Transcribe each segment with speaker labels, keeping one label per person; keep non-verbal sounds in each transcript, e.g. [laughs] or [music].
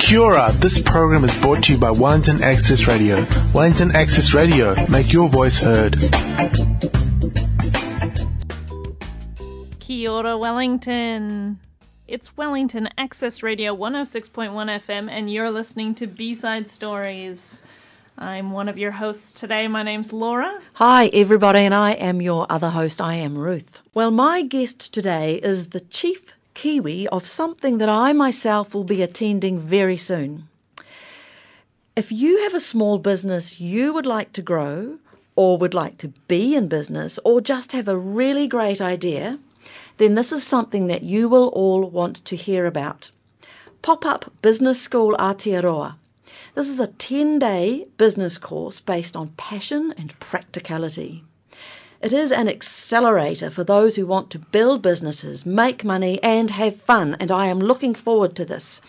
Speaker 1: Kia ora, this program is brought to you by Wellington Access Radio. Wellington Access Radio, make your voice heard.
Speaker 2: Kia ora, Wellington. It's Wellington Access Radio 106.1 FM, and you're listening to B Side Stories. I'm one of your hosts today. My name's Laura.
Speaker 3: Hi, everybody, and I am your other host. I am Ruth. Well, my guest today is the chief Kiwi of something that I myself will be attending very soon. If you have a small business you would like to grow, or would like to be in business, or just have a really great idea, then this is something that you will all want to hear about. Pop Up Business School Aotearoa. This is a 10 day business course based on passion and practicality. It is an accelerator for those who want to build businesses, make money, and have fun, and I am looking forward to this.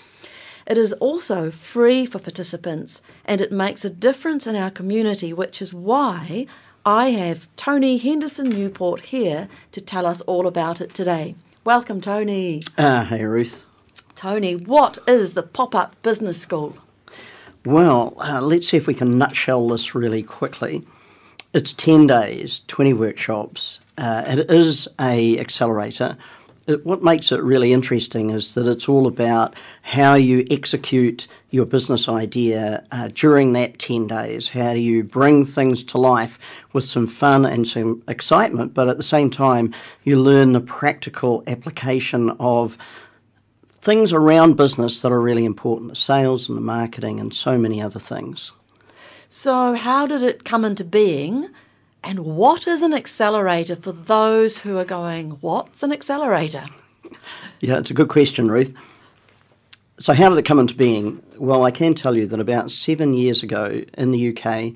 Speaker 3: It is also free for participants and it makes a difference in our community, which is why I have Tony Henderson Newport here to tell us all about it today. Welcome, Tony.
Speaker 4: Ah, hey Ruth.
Speaker 3: Tony, what is the Pop Up Business School?
Speaker 4: Well, uh, let's see if we can nutshell this really quickly. It's 10 days, 20 workshops. Uh, it is a accelerator. It, what makes it really interesting is that it's all about how you execute your business idea uh, during that 10 days. How do you bring things to life with some fun and some excitement, but at the same time, you learn the practical application of things around business that are really important the sales and the marketing and so many other things.
Speaker 3: So, how did it come into being? And what is an accelerator for those who are going, What's an accelerator?
Speaker 4: Yeah, it's a good question, Ruth. So, how did it come into being? Well, I can tell you that about seven years ago in the UK,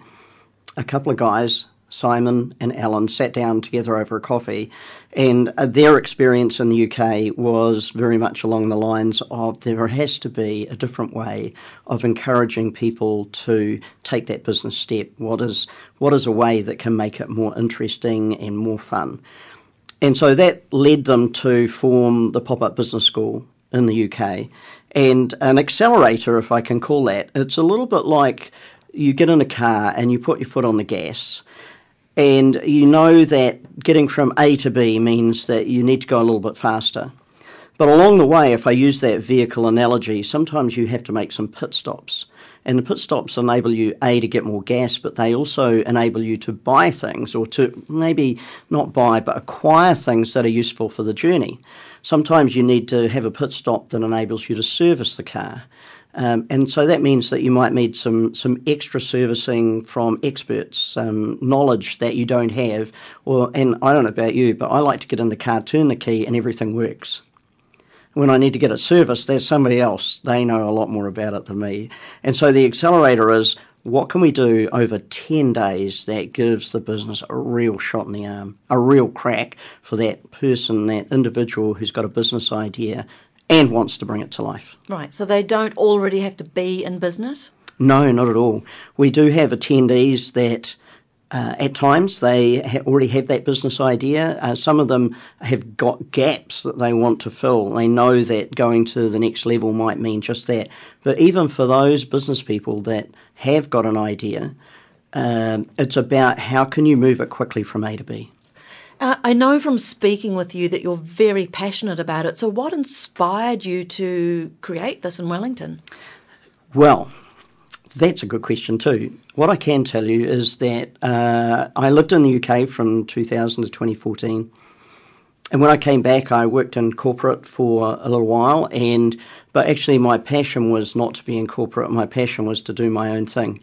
Speaker 4: a couple of guys, Simon and Alan, sat down together over a coffee and uh, their experience in the UK was very much along the lines of there has to be a different way of encouraging people to take that business step. What is, what is a way that can make it more interesting and more fun? And so that led them to form the Pop Up Business School in the UK. And an accelerator, if I can call that, it's a little bit like you get in a car and you put your foot on the gas and you know that getting from A to B means that you need to go a little bit faster. But along the way, if I use that vehicle analogy, sometimes you have to make some pit stops. And the pit stops enable you, A, to get more gas, but they also enable you to buy things or to maybe not buy, but acquire things that are useful for the journey. Sometimes you need to have a pit stop that enables you to service the car. Um, and so that means that you might need some, some extra servicing from experts, um, knowledge that you don't have. Or, and I don't know about you, but I like to get in the car, turn the key, and everything works. When I need to get it serviced, there's somebody else. They know a lot more about it than me. And so the accelerator is what can we do over 10 days that gives the business a real shot in the arm, a real crack for that person, that individual who's got a business idea and wants to bring it to life.
Speaker 3: Right, so they don't already have to be in business?
Speaker 4: No, not at all. We do have attendees that uh, at times they ha- already have that business idea. Uh, some of them have got gaps that they want to fill. They know that going to the next level might mean just that. But even for those business people that have got an idea, um, it's about how can you move it quickly from A to B.
Speaker 3: Uh, I know from speaking with you that you're very passionate about it. So, what inspired you to create this in Wellington?
Speaker 4: Well, that's a good question too. What I can tell you is that uh, I lived in the UK from 2000 to 2014. And when I came back, I worked in corporate for a little while. And but actually, my passion was not to be in corporate. My passion was to do my own thing.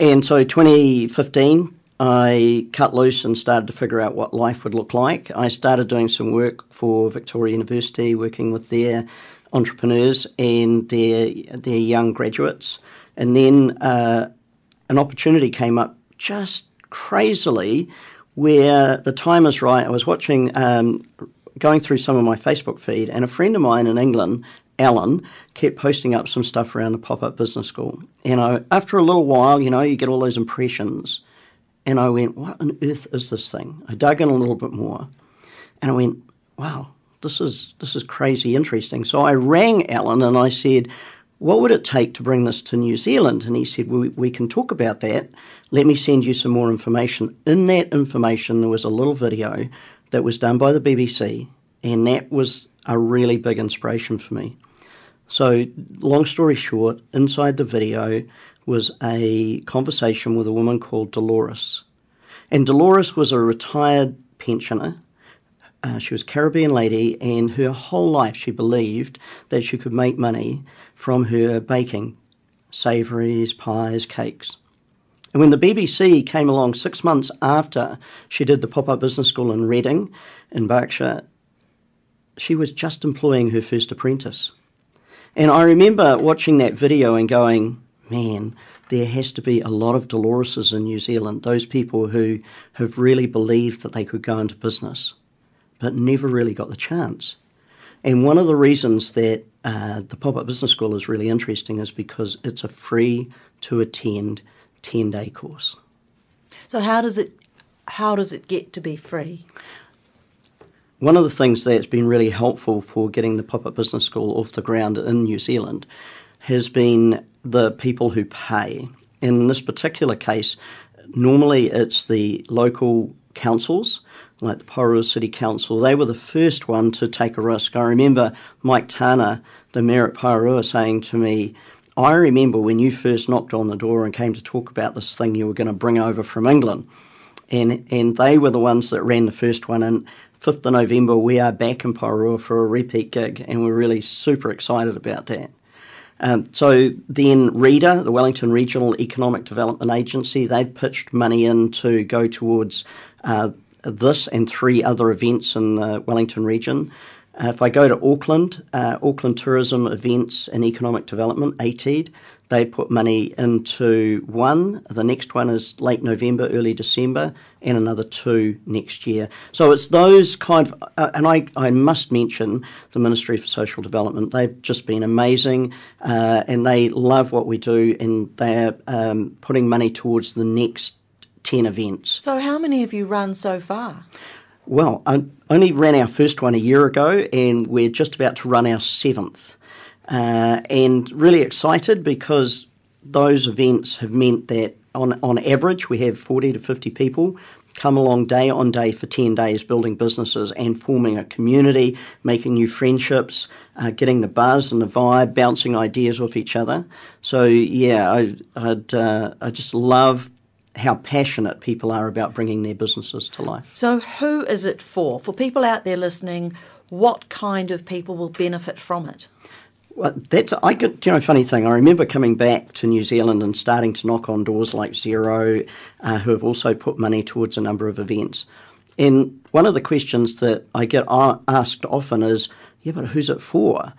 Speaker 4: And so, 2015, I cut loose and started to figure out what life would look like. I started doing some work for Victoria University, working with their entrepreneurs and their their young graduates. And then uh, an opportunity came up just crazily where the time is right. I was watching, um, going through some of my Facebook feed, and a friend of mine in England, Alan, kept posting up some stuff around the pop up business school. And I, after a little while, you know, you get all those impressions. And I went, what on earth is this thing? I dug in a little bit more and I went, wow, this is this is crazy interesting. So I rang Alan and I said, what would it take to bring this to New Zealand? And he said, we, we can talk about that. Let me send you some more information. In that information, there was a little video that was done by the BBC, and that was a really big inspiration for me. So, long story short, inside the video was a conversation with a woman called Dolores. And Dolores was a retired pensioner. Uh, she was a Caribbean lady, and her whole life she believed that she could make money from her baking savouries, pies, cakes. And when the BBC came along six months after she did the pop up business school in Reading in Berkshire, she was just employing her first apprentice. And I remember watching that video and going, man, there has to be a lot of Doloreses in New Zealand, those people who have really believed that they could go into business, but never really got the chance. And one of the reasons that uh, the pop up business school is really interesting is because it's a free to attend 10 day course.
Speaker 3: So how does it how does it get to be free?
Speaker 4: One of the things that's been really helpful for getting the pop up business school off the ground in New Zealand has been the people who pay. In this particular case, normally it's the local councils, like the Porirua City Council. They were the first one to take a risk. I remember Mike Tana, the mayor at Porirua, saying to me, I remember when you first knocked on the door and came to talk about this thing you were going to bring over from England. And, and they were the ones that ran the first one. And 5th of November, we are back in Porirua for a repeat gig, and we're really super excited about that. Um, so then WREDA, the Wellington Regional Economic Development Agency, they've pitched money in to go towards uh, this and three other events in the Wellington region. Uh, if I go to Auckland, uh, Auckland Tourism Events and Economic Development, ATEED, they put money into one. The next one is late November, early December, and another two next year. So it's those kind of, uh, and I, I must mention the Ministry for Social Development. They've just been amazing, uh, and they love what we do, and they're um, putting money towards the next 10 events.
Speaker 3: So how many have you run so far?
Speaker 4: Well, I only ran our first one a year ago, and we're just about to run our seventh. Uh, and really excited because those events have meant that on, on average we have 40 to 50 people come along day on day for 10 days building businesses and forming a community, making new friendships, uh, getting the buzz and the vibe, bouncing ideas off each other. So, yeah, I, I'd, uh, I just love how passionate people are about bringing their businesses to life.
Speaker 3: So, who is it for? For people out there listening, what kind of people will benefit from it?
Speaker 4: Well, that's I get you know funny thing. I remember coming back to New Zealand and starting to knock on doors like Xero, uh, who have also put money towards a number of events. And one of the questions that I get asked often is, "Yeah, but who's it for?"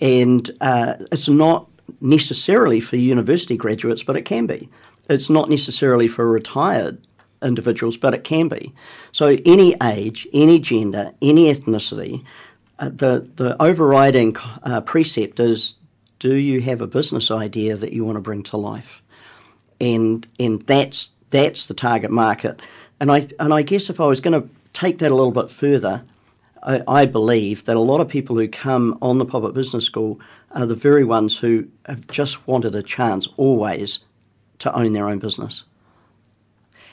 Speaker 4: And uh, it's not necessarily for university graduates, but it can be. It's not necessarily for retired individuals, but it can be. So any age, any gender, any ethnicity uh, the the overriding uh, precept is: Do you have a business idea that you want to bring to life? And and that's that's the target market. And I and I guess if I was going to take that a little bit further, I, I believe that a lot of people who come on the pop up business school are the very ones who have just wanted a chance always to own their own business.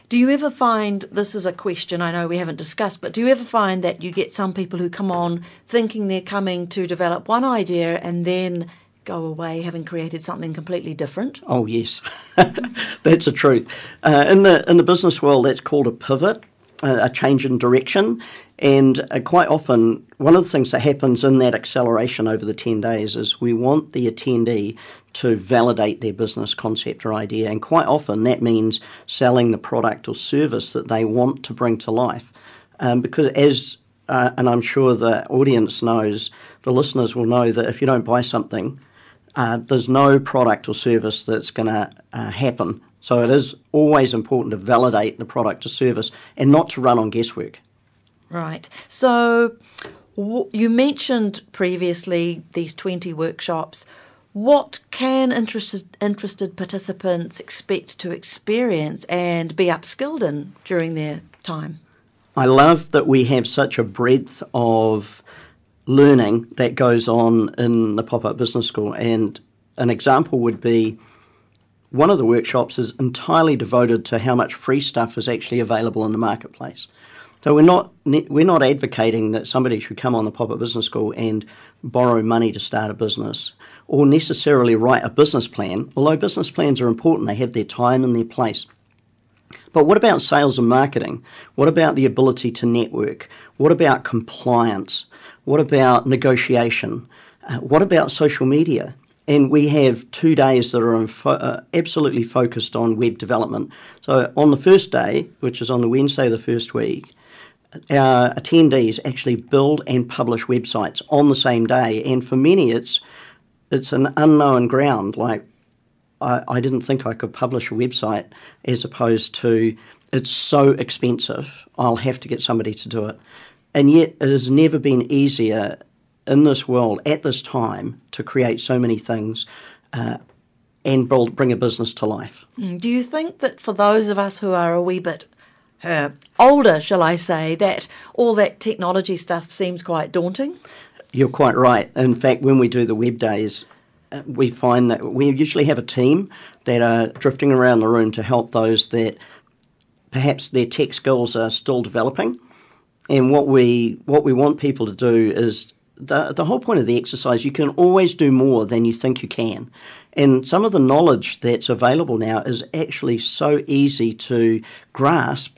Speaker 3: Do you ever find this is a question I know we haven't discussed, but do you ever find that you get some people who come on thinking they're coming to develop one idea and then go away having created something completely different?
Speaker 4: Oh yes, [laughs] that's the truth. Uh, in the in the business world, that's called a pivot, uh, a change in direction, and uh, quite often, one of the things that happens in that acceleration over the 10 days is we want the attendee to validate their business concept or idea. And quite often, that means selling the product or service that they want to bring to life. Um, because, as uh, and I'm sure the audience knows, the listeners will know that if you don't buy something, uh, there's no product or service that's going to uh, happen. So it is always important to validate the product or service and not to run on guesswork.
Speaker 3: Right. So w- you mentioned previously these 20 workshops. What can interested, interested participants expect to experience and be upskilled in during their time?
Speaker 4: I love that we have such a breadth of learning that goes on in the pop up business school. And an example would be one of the workshops is entirely devoted to how much free stuff is actually available in the marketplace. So we're not we're not advocating that somebody should come on the pop up business school and borrow money to start a business or necessarily write a business plan. Although business plans are important, they have their time and their place. But what about sales and marketing? What about the ability to network? What about compliance? What about negotiation? Uh, what about social media? And we have two days that are fo- uh, absolutely focused on web development. So on the first day, which is on the Wednesday of the first week, our attendees actually build and publish websites on the same day. And for many, it's it's an unknown ground. Like I, I didn't think I could publish a website, as opposed to it's so expensive. I'll have to get somebody to do it. And yet, it has never been easier in this world at this time to create so many things uh, and build, bring a business to life.
Speaker 3: Mm, do you think that for those of us who are a wee bit uh, older, shall I say, that all that technology stuff seems quite daunting?
Speaker 4: You're quite right. In fact, when we do the web days, uh, we find that we usually have a team that are drifting around the room to help those that perhaps their tech skills are still developing and what we what we want people to do is the the whole point of the exercise. You can always do more than you think you can, and some of the knowledge that's available now is actually so easy to grasp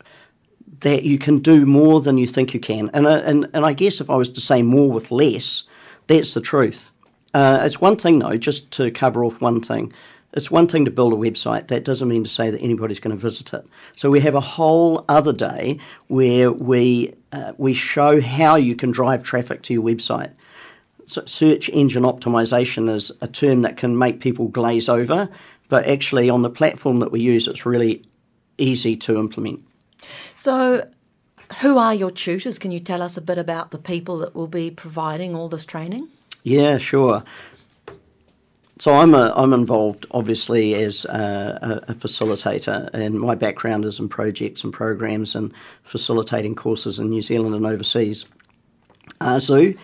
Speaker 4: that you can do more than you think you can. And uh, and and I guess if I was to say more with less, that's the truth. Uh, it's one thing though, just to cover off one thing it's one thing to build a website. That doesn't mean to say that anybody's going to visit it. So we have a whole other day where we uh, we show how you can drive traffic to your website. So search engine optimization is a term that can make people glaze over, but actually on the platform that we use, it's really easy to implement.
Speaker 3: So, who are your tutors? Can you tell us a bit about the people that will be providing all this training?
Speaker 4: Yeah, sure. So I'm a, I'm involved obviously as a, a, facilitator, and my background is in projects and programs and facilitating courses in New Zealand and overseas. Azu,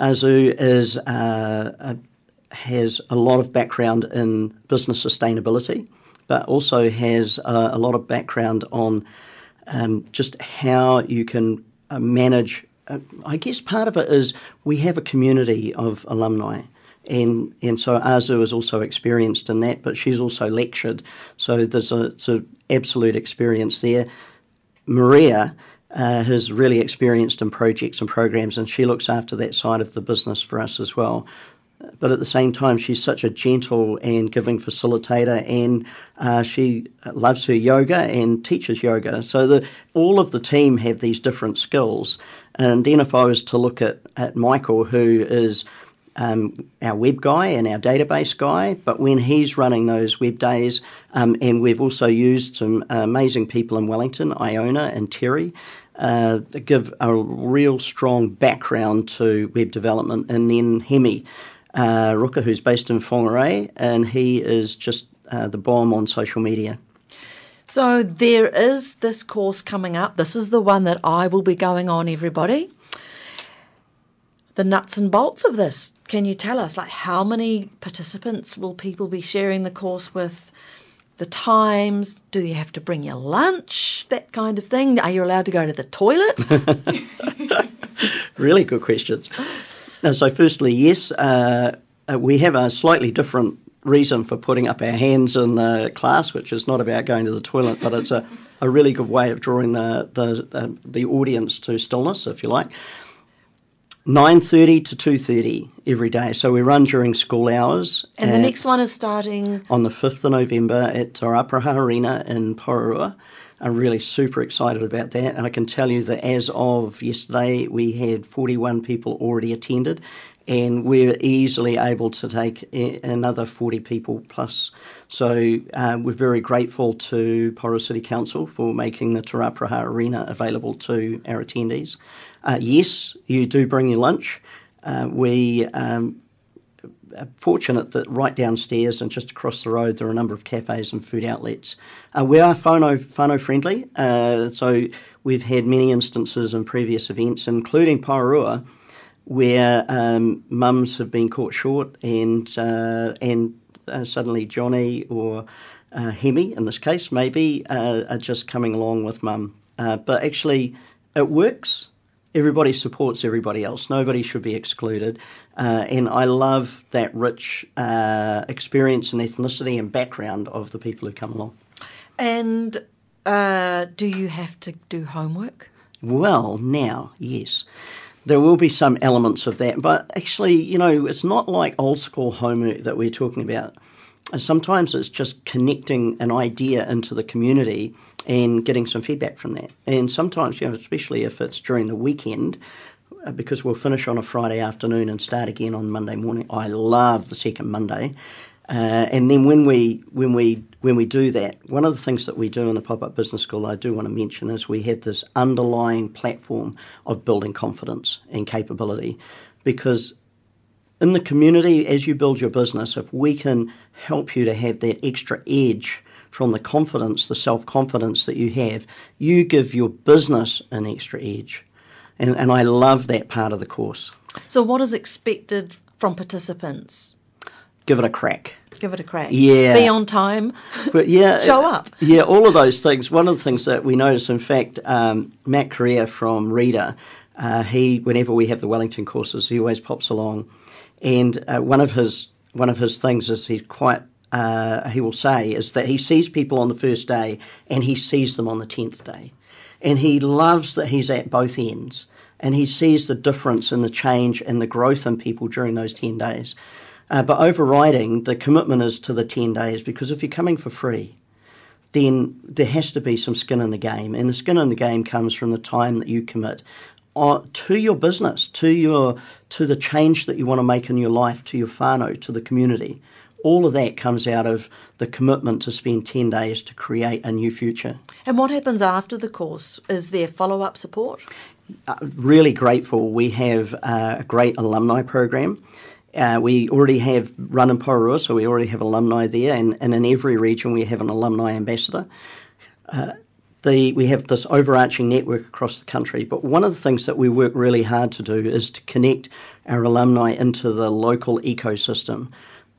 Speaker 4: Azu is uh, a, has a lot of background in business sustainability, but also has a, a lot of background on um, just how you can uh, manage. Uh, I guess part of it is we have a community of alumni and and so Azu is also experienced in that, but she's also lectured, so there's a it's an absolute experience there. Maria uh, has really experienced in projects and programs, and she looks after that side of the business for us as well. But at the same time, she's such a gentle and giving facilitator, and uh, she loves her yoga and teaches yoga. So the, all of the team have these different skills. And then if I was to look at, at Michael, who is um, our web guy and our database guy, but when he's running those web days, um, and we've also used some amazing people in Wellington, Iona and Terry, uh, give a real strong background to web development. And then Hemi uh, Ruka, who's based in Whangarei, and he is just uh, the bomb on social media.
Speaker 3: So there is this course coming up. This is the one that I will be going on, everybody the nuts and bolts of this. Can you tell us, like, how many participants will people be sharing the course with? The times? Do you have to bring your lunch? That kind of thing. Are you allowed to go to the toilet? [laughs]
Speaker 4: really good questions. So, firstly, yes, uh, uh, we have a slightly different reason for putting up our hands in the class, which is not about going to the toilet, but it's a, a really good way of drawing the, the, the, the audience to stillness, if you like. 9.30 to 2.30 every day. So we run during school hours.
Speaker 3: And the next one is starting?
Speaker 4: On the 5th of November at Te Rauparaha Arena in Porirua. I'm really super excited about that. And I can tell you that as of yesterday, we had 41 people already attended. And we're easily able to take another 40 people plus. So uh, we're very grateful to Porirua City Council for making the Te Rauparaha Arena available to our attendees. Uh, yes, you do bring your lunch. Uh, we um, fortunate that right downstairs and just across the road there are a number of cafes and food outlets. Uh, we are phono whānau friendly, uh, so we've had many instances in previous events, including Porirua, where um, mums have been caught short and uh, and uh, suddenly Johnny or uh, Hemi, in this case, maybe uh, are just coming along with mum. Uh, but actually, it works. Everybody supports everybody else. Nobody should be excluded. Uh, and I love that rich uh, experience and ethnicity and background of the people who come along.
Speaker 3: And uh, do you have to do homework?
Speaker 4: Well, now, yes. There will be some elements of that, but actually, you know, it's not like old school homework that we're talking about. Sometimes it's just connecting an idea into the community and getting some feedback from that. And sometimes, you know, especially if it's during the weekend, uh, because we'll finish on a Friday afternoon and start again on Monday morning. I love the second Monday. Uh, and then when we when we when we do that, one of the things that we do in the pop up business school, I do want to mention, is we have this underlying platform of building confidence and capability, because in the community, as you build your business, if we can help you to have that extra edge from the confidence, the self confidence that you have, you give your business an extra edge. And, and I love that part of the course.
Speaker 3: So, what is expected from participants?
Speaker 4: Give it a crack.
Speaker 3: Give it a crack.
Speaker 4: Yeah.
Speaker 3: Be on time.
Speaker 4: But yeah, [laughs]
Speaker 3: Show up.
Speaker 4: Yeah, all of those things. One of the things that we notice, in fact, um, Matt Correa from WREDA, uh, he whenever we have the Wellington courses, he always pops along, and uh, one of his one of his things is he's quite. Uh, he will say is that he sees people on the first day and he sees them on the tenth day, and he loves that he's at both ends and he sees the difference and the change and the growth in people during those ten days. Uh, but overriding, the commitment is to the 10 days because if you're coming for free, then there has to be some skin in the game. And the skin in the game comes from the time that you commit uh, to your business, to your to the change that you want to make in your life, to your whānau, to the community. All of that comes out of the commitment to spend 10 days to create a new future.
Speaker 3: And what happens after the course? Is there follow up support?
Speaker 4: Uh, really grateful. We have uh, a great alumni program. Uh, we already have run in Porirua, so we already have alumni there, and, and in every region we have an alumni ambassador. Uh, the, we have this overarching network across the country, but one of the things that we work really hard to do is to connect our alumni into the local ecosystem.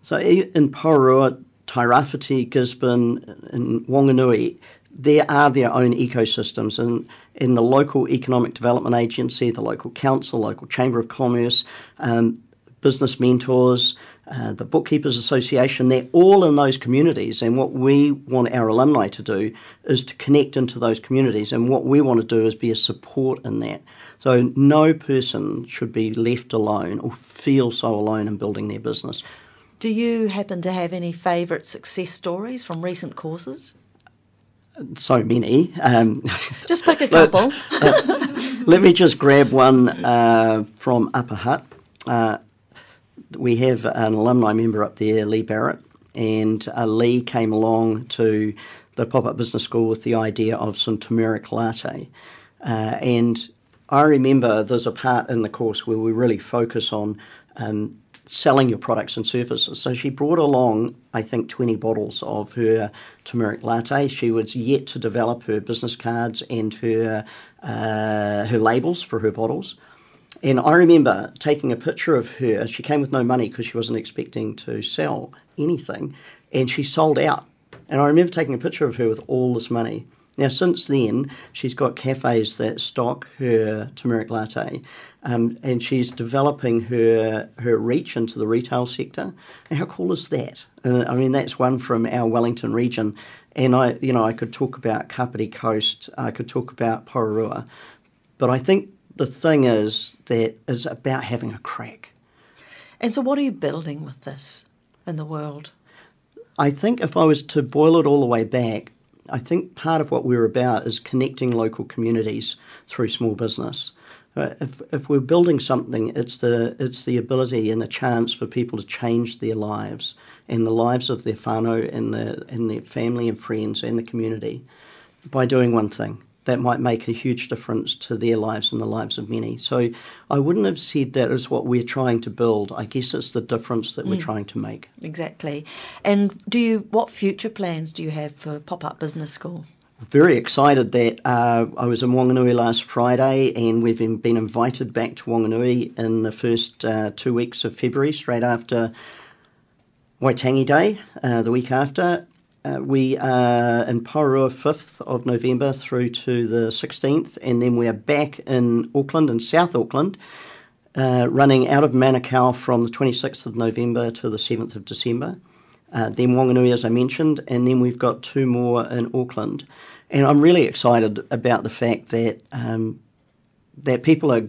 Speaker 4: So in Porirua, Tairāwhiti, Gisborne, and Wanganui, there are their own ecosystems, and in the local economic development agency, the local council, local chamber of commerce, um, business mentors, uh, the Bookkeepers Association, they're all in those communities. And what we want our alumni to do is to connect into those communities. And what we want to do is be a support in that. So no person should be left alone or feel so alone in building their business.
Speaker 3: Do you happen to have any favourite success stories from recent courses?
Speaker 4: So many. Um, [laughs]
Speaker 3: just pick a couple.
Speaker 4: let, uh, let, me just grab one uh, from Upper Hutt. Uh, we have an alumni member up there, Lee Barrett, and uh, Lee came along to the pop up business school with the idea of some turmeric latte. Uh, and I remember there's a part in the course where we really focus on um, selling your products and services. So she brought along, I think, 20 bottles of her turmeric latte. She was yet to develop her business cards and her, uh, her labels for her bottles. And I remember taking a picture of her. She came with no money because she wasn't expecting to sell anything, and she sold out. And I remember taking a picture of her with all this money. Now, since then, she's got cafes that stock her turmeric latte, um, and she's developing her her reach into the retail sector. And how cool is that? And I mean, that's one from our Wellington region. And I, you know, I could talk about Kapiti Coast, I could talk about Porirua, but I think the thing is that is about having a crack.
Speaker 3: And so, what are you building with this in the world?
Speaker 4: I think if I was to boil it all the way back, I think part of what we're about is connecting local communities through small business. Uh, if, if we're building something, it's the it's the ability and the chance for people to change their lives and the lives of their whānau and, the, and their family and friends and the community by doing one thing that might make a huge difference to their lives and the lives of many. So I wouldn't have said that is what we're trying to build. I guess it's the difference that we're mm. trying to make.
Speaker 3: Exactly. And do you what future plans do you have for Pop Up Business School?
Speaker 4: very excited that uh, I was in Wanganui last Friday and we've been invited back to Wanganui in the first uh, two weeks of February, straight after Waitangi Day, uh, the week after. Uh, we are in Porirua 5th of November through to the 16th, and then we are back in Auckland, in South Auckland, uh, running out of Manukau from the 26th of November to the 7th of December. Uh, then Wanganui, as I mentioned, and then we've got two more in Auckland. And I'm really excited about the fact that um, that people are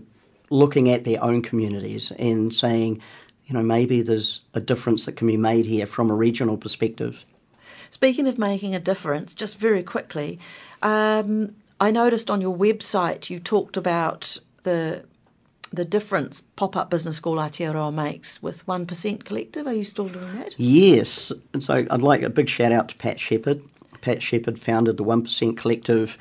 Speaker 4: looking at their own communities and saying, you know, maybe there's a difference that can be made here from a regional perspective.
Speaker 3: Speaking of making a difference, just very quickly, um, I noticed on your website you talked about the the difference Pop Up Business School Aotearoa makes with 1% Collective. Are you still doing that?
Speaker 4: Yes. And so I'd like a big shout out to Pat Shepherd. Pat Shepherd founded the 1% Collective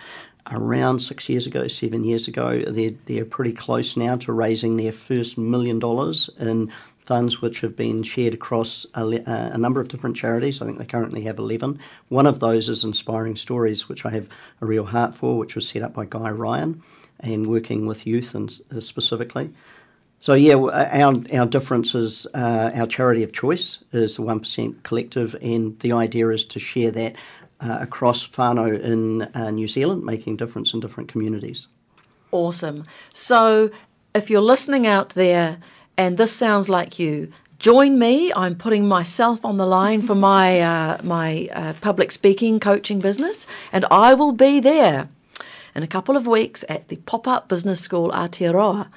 Speaker 4: around six years ago, seven years ago. They're, they're pretty close now to raising their first million dollars in funds which have been shared across a, a, number of different charities. I think they currently have 11. One of those is Inspiring Stories, which I have a real heart for, which was set up by Guy Ryan and working with youth and uh, specifically. So yeah, our our difference is uh, our charity of choice is the one percent collective, and the idea is to share that uh, across whānau in uh, New Zealand, making difference in different communities.
Speaker 3: Awesome. So if you're listening out there and this sounds like you, join me. I'm putting myself on the line for [laughs] my uh, my uh, public speaking coaching business, and I will be there in a couple of weeks at the Pop Up Business School Aotearoa.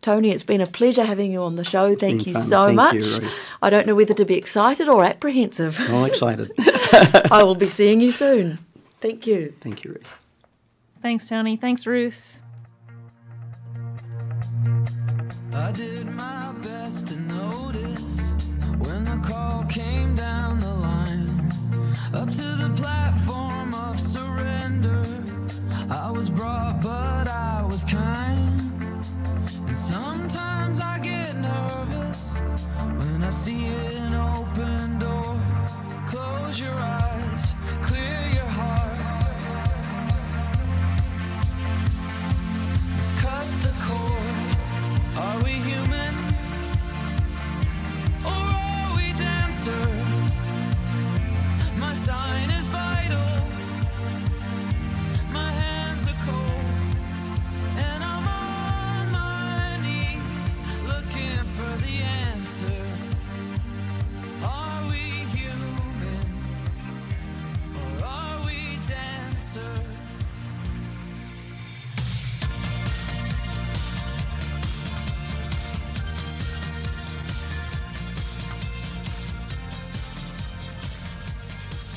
Speaker 3: Tony, it's been a pleasure having you on the show. Thank you
Speaker 4: fun.
Speaker 3: so
Speaker 4: Thank
Speaker 3: much.
Speaker 4: You,
Speaker 3: I don't know whether to be excited or apprehensive.
Speaker 4: I'm excited. [laughs] [laughs]
Speaker 3: I will be seeing you soon. Thank you.
Speaker 4: Thank you, Ruth.
Speaker 2: Thanks, Tony. Thanks, Ruth
Speaker 5: to notice when the call came down the line up to the platform of surrender. I was brought, but I was kind. And sometimes I get nervous when I see an open door. Close your eyes.